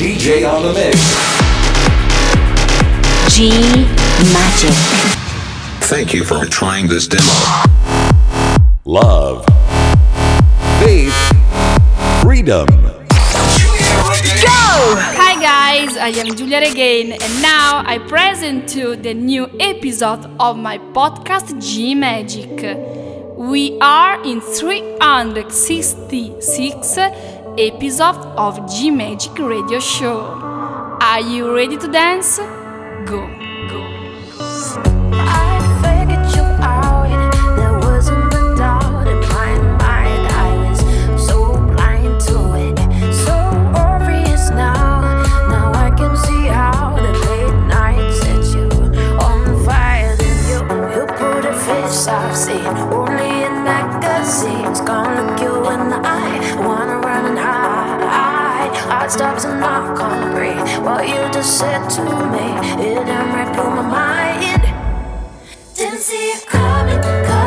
DJ on the mix. G Magic. Thank you for trying this demo. Love. Faith. Freedom. Go! Hi guys, I am Julia again, and now I present you the new episode of my podcast G Magic. We are in 366 episode of G Magic Radio Show. Are you ready to dance? Go, stops and I can't breathe. What you just said to me, it done right through my mind. Didn't see it coming,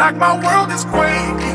like my world is quaking.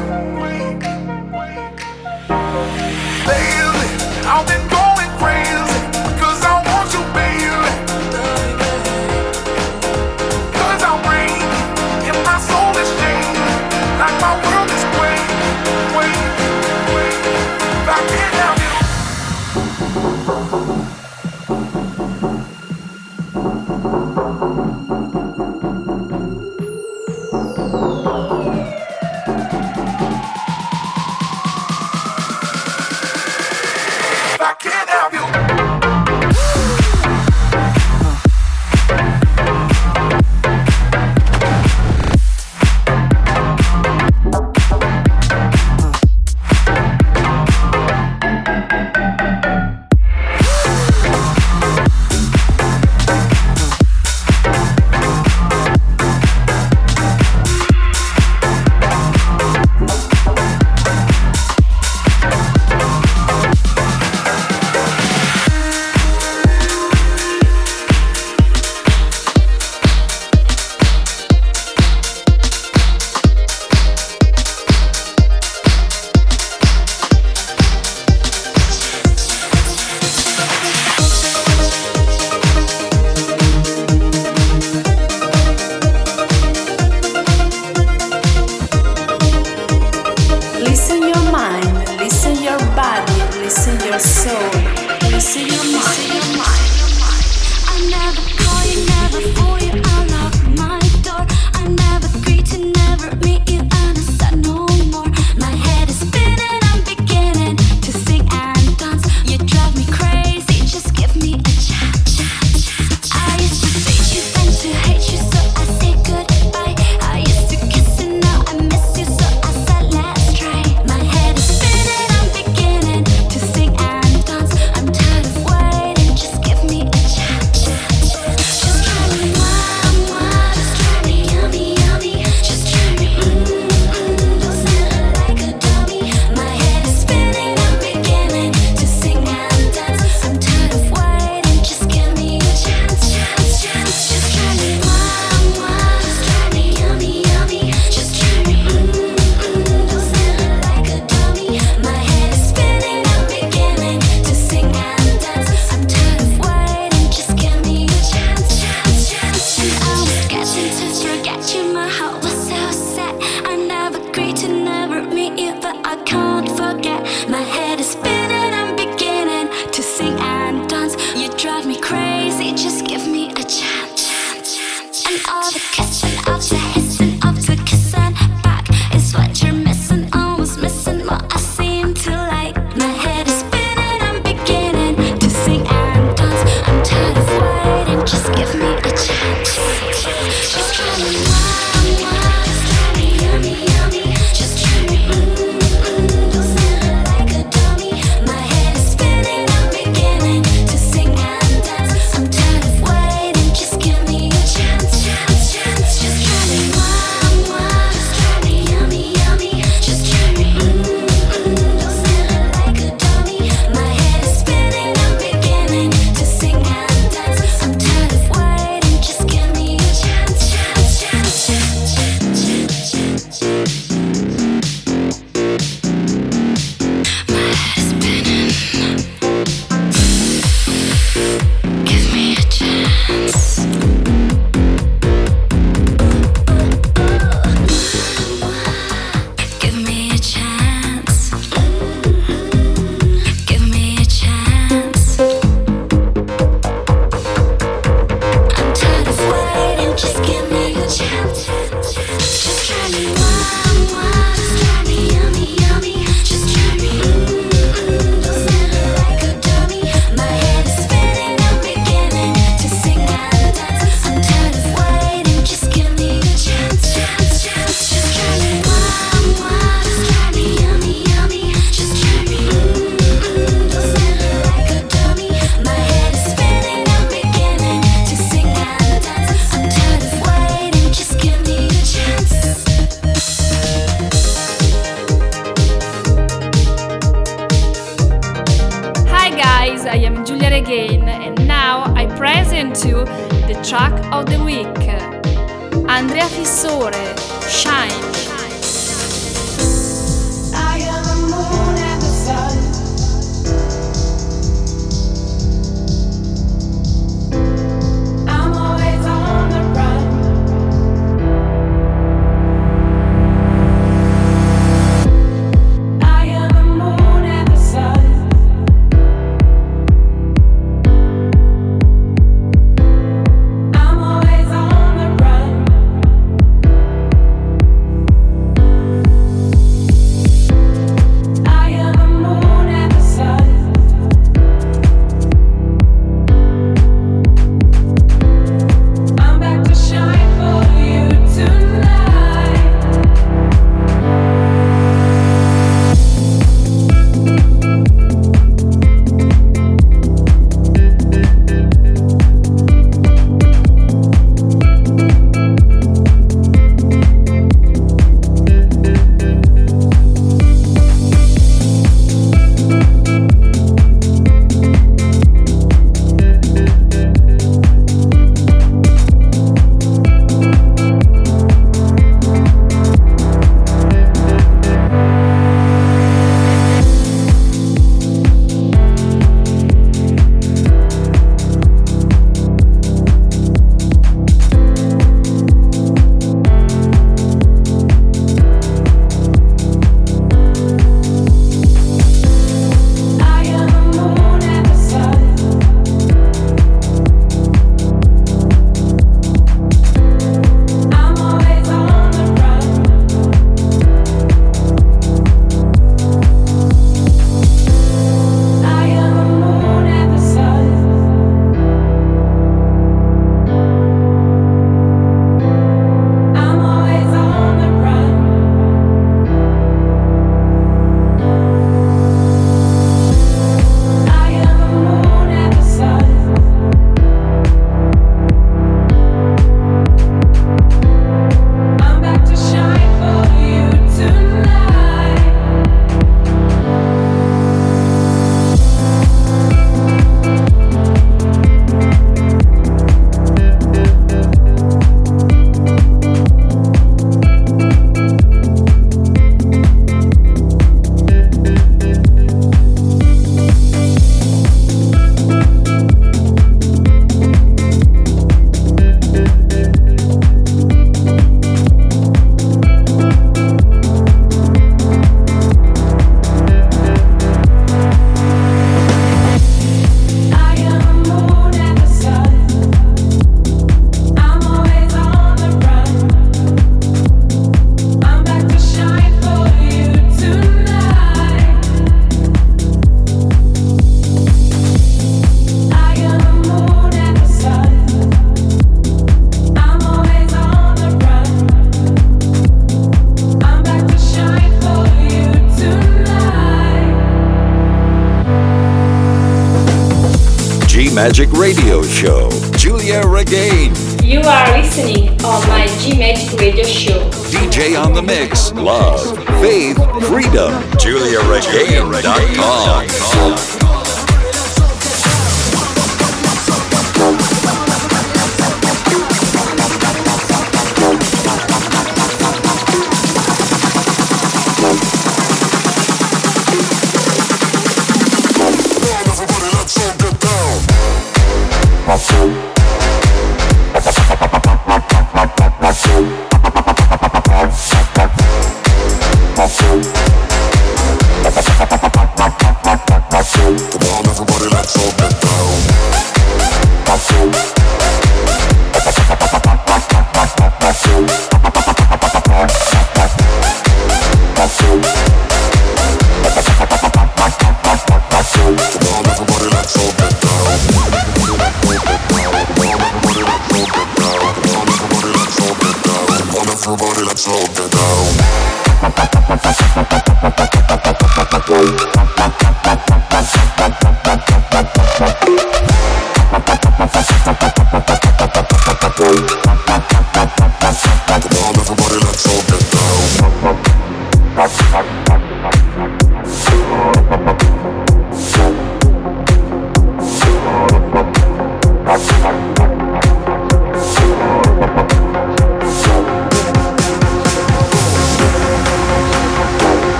Magic Radio Show, Giulia Regain. You are listening on my G Magic Radio Show. DJ on the mix, love, faith, freedom. GiuliaRegain.com.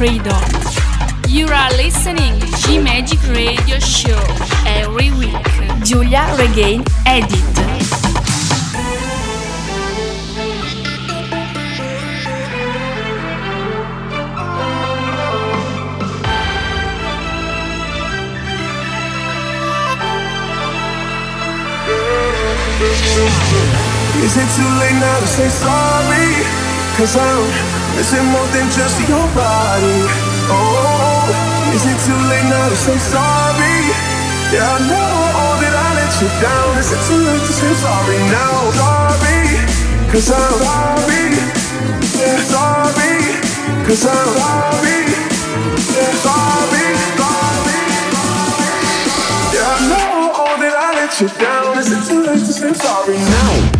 Freedom. You are listening G Magic Radio Show every week. Giulia Regain Edit. Is it too late now to say sorry? Cause I'm missing more than just your body. Oh, is it too late now to say sorry? Yeah, I know all that I let you down. Is it too late to say sorry now? Sorry, cause I'm sorry. Yeah, sorry, cause I'm sorry. Yeah, sorry, sorry. Yeah, I know all that I let you down. Is it too late to say sorry now?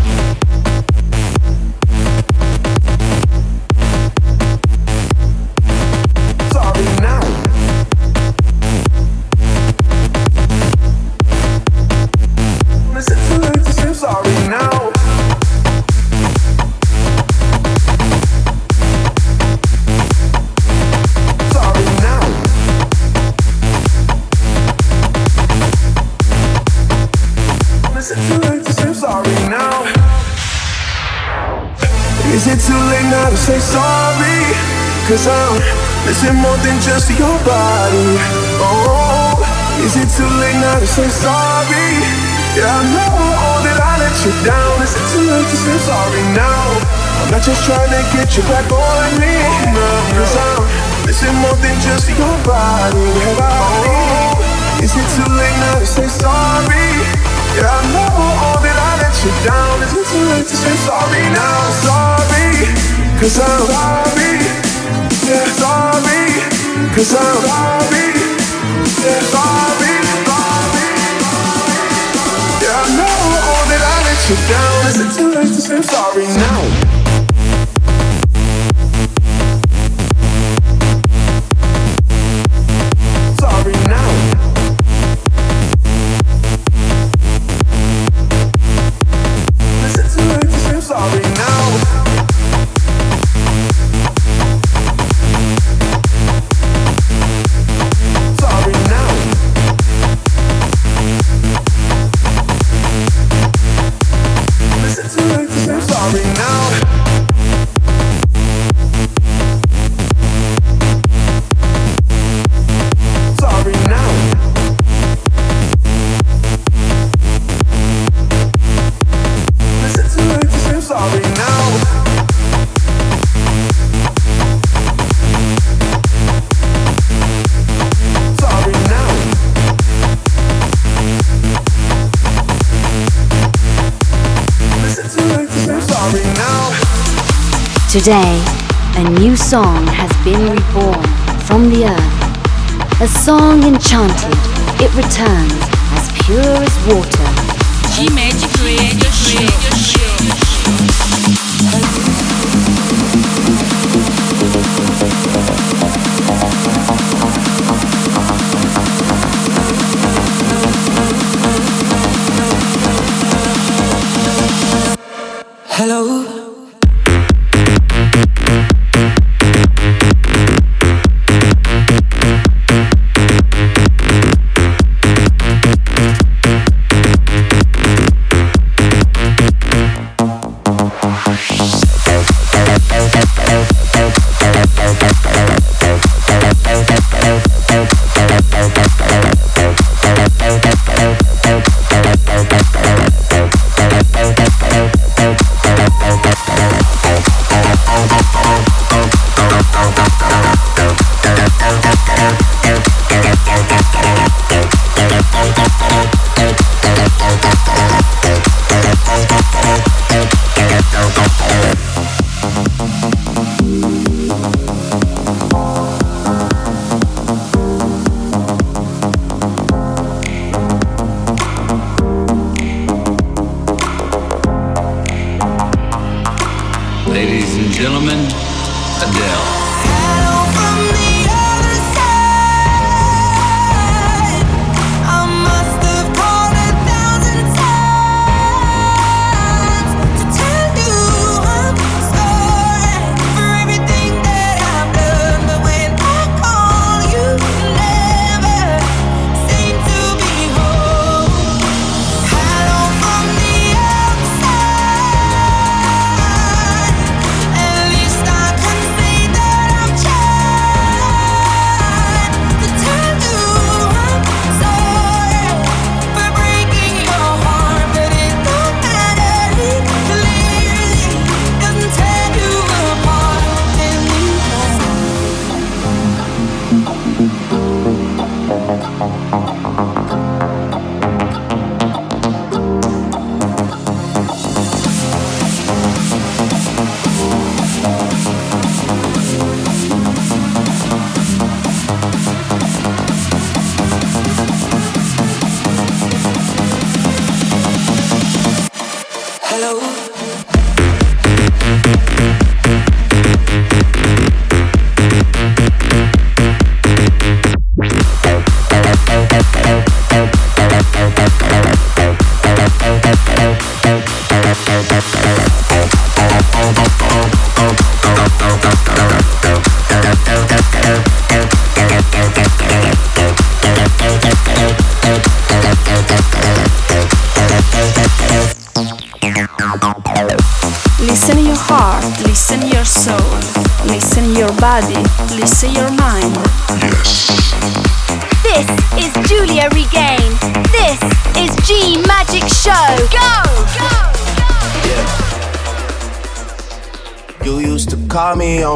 Sorry? Cause I'm missing more than just your body. Oh, is it too late now to say sorry? Yeah, I know that I let you down. Is it too late to say sorry now? I'm not just trying to get you back on me. No, cause I'm missing more than just your body. Oh, is it too late now to say sorry? Yeah, I know that I let you down. Is it too late to say sorry now? Sorry, cause I'm sorry. Yeah, sorry, cause I'm sorry. Yeah, sorry, sorry. Yeah, I know that I let you down. Is it too late to say sorry now? Today, a new song has been reborn from the earth. A song enchanted, it returns as pure as water. G Magic Radio Show. Hello.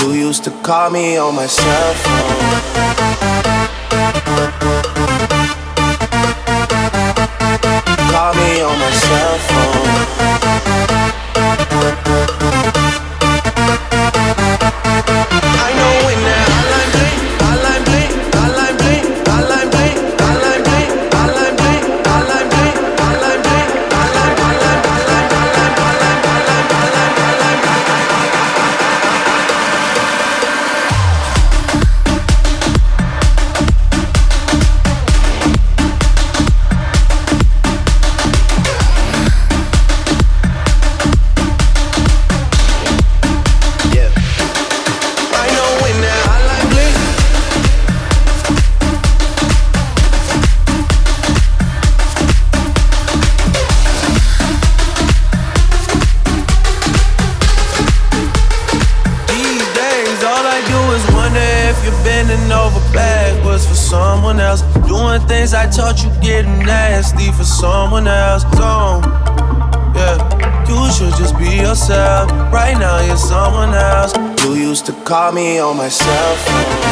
You used to call me on my cell phone. Call me on my cell phone. on my cell phone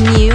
new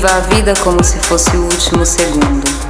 Viva a vida como se fosse o último segundo.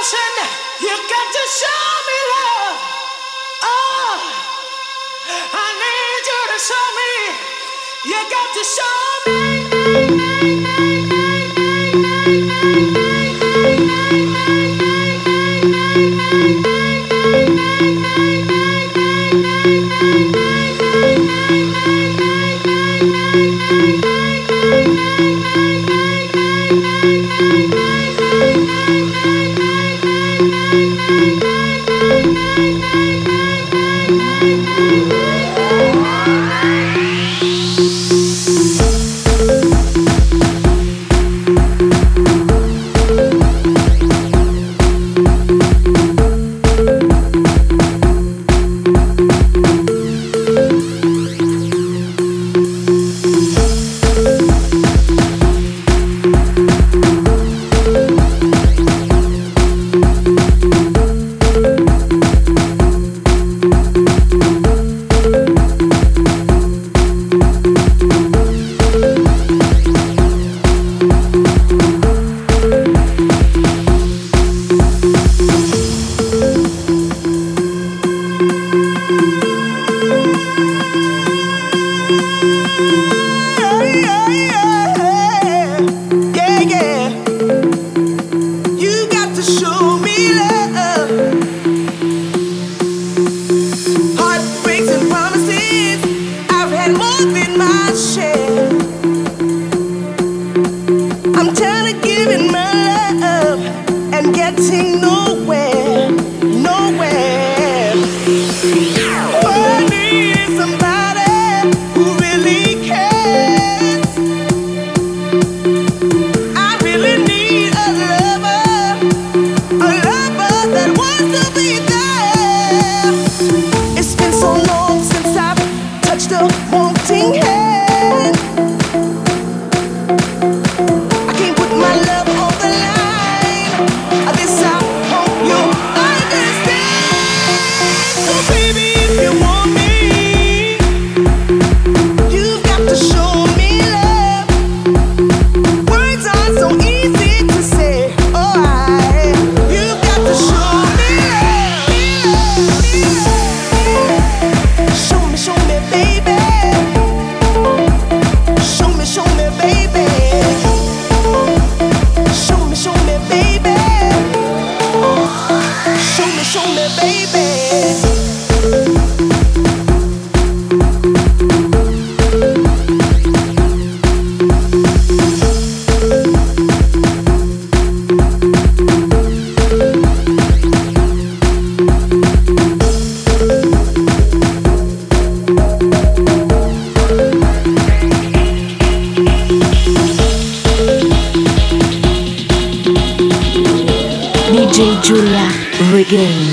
emotion. You got to show me love. Oh, I need you to show me. You got to show me. game.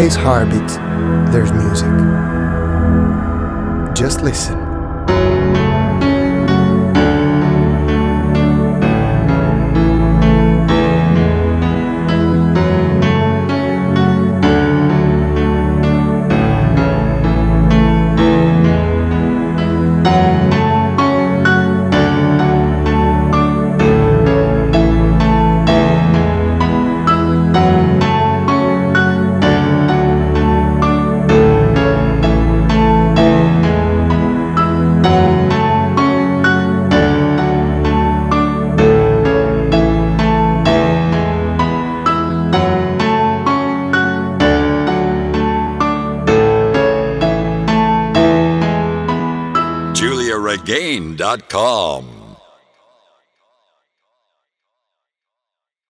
Butterfly's heartbeat,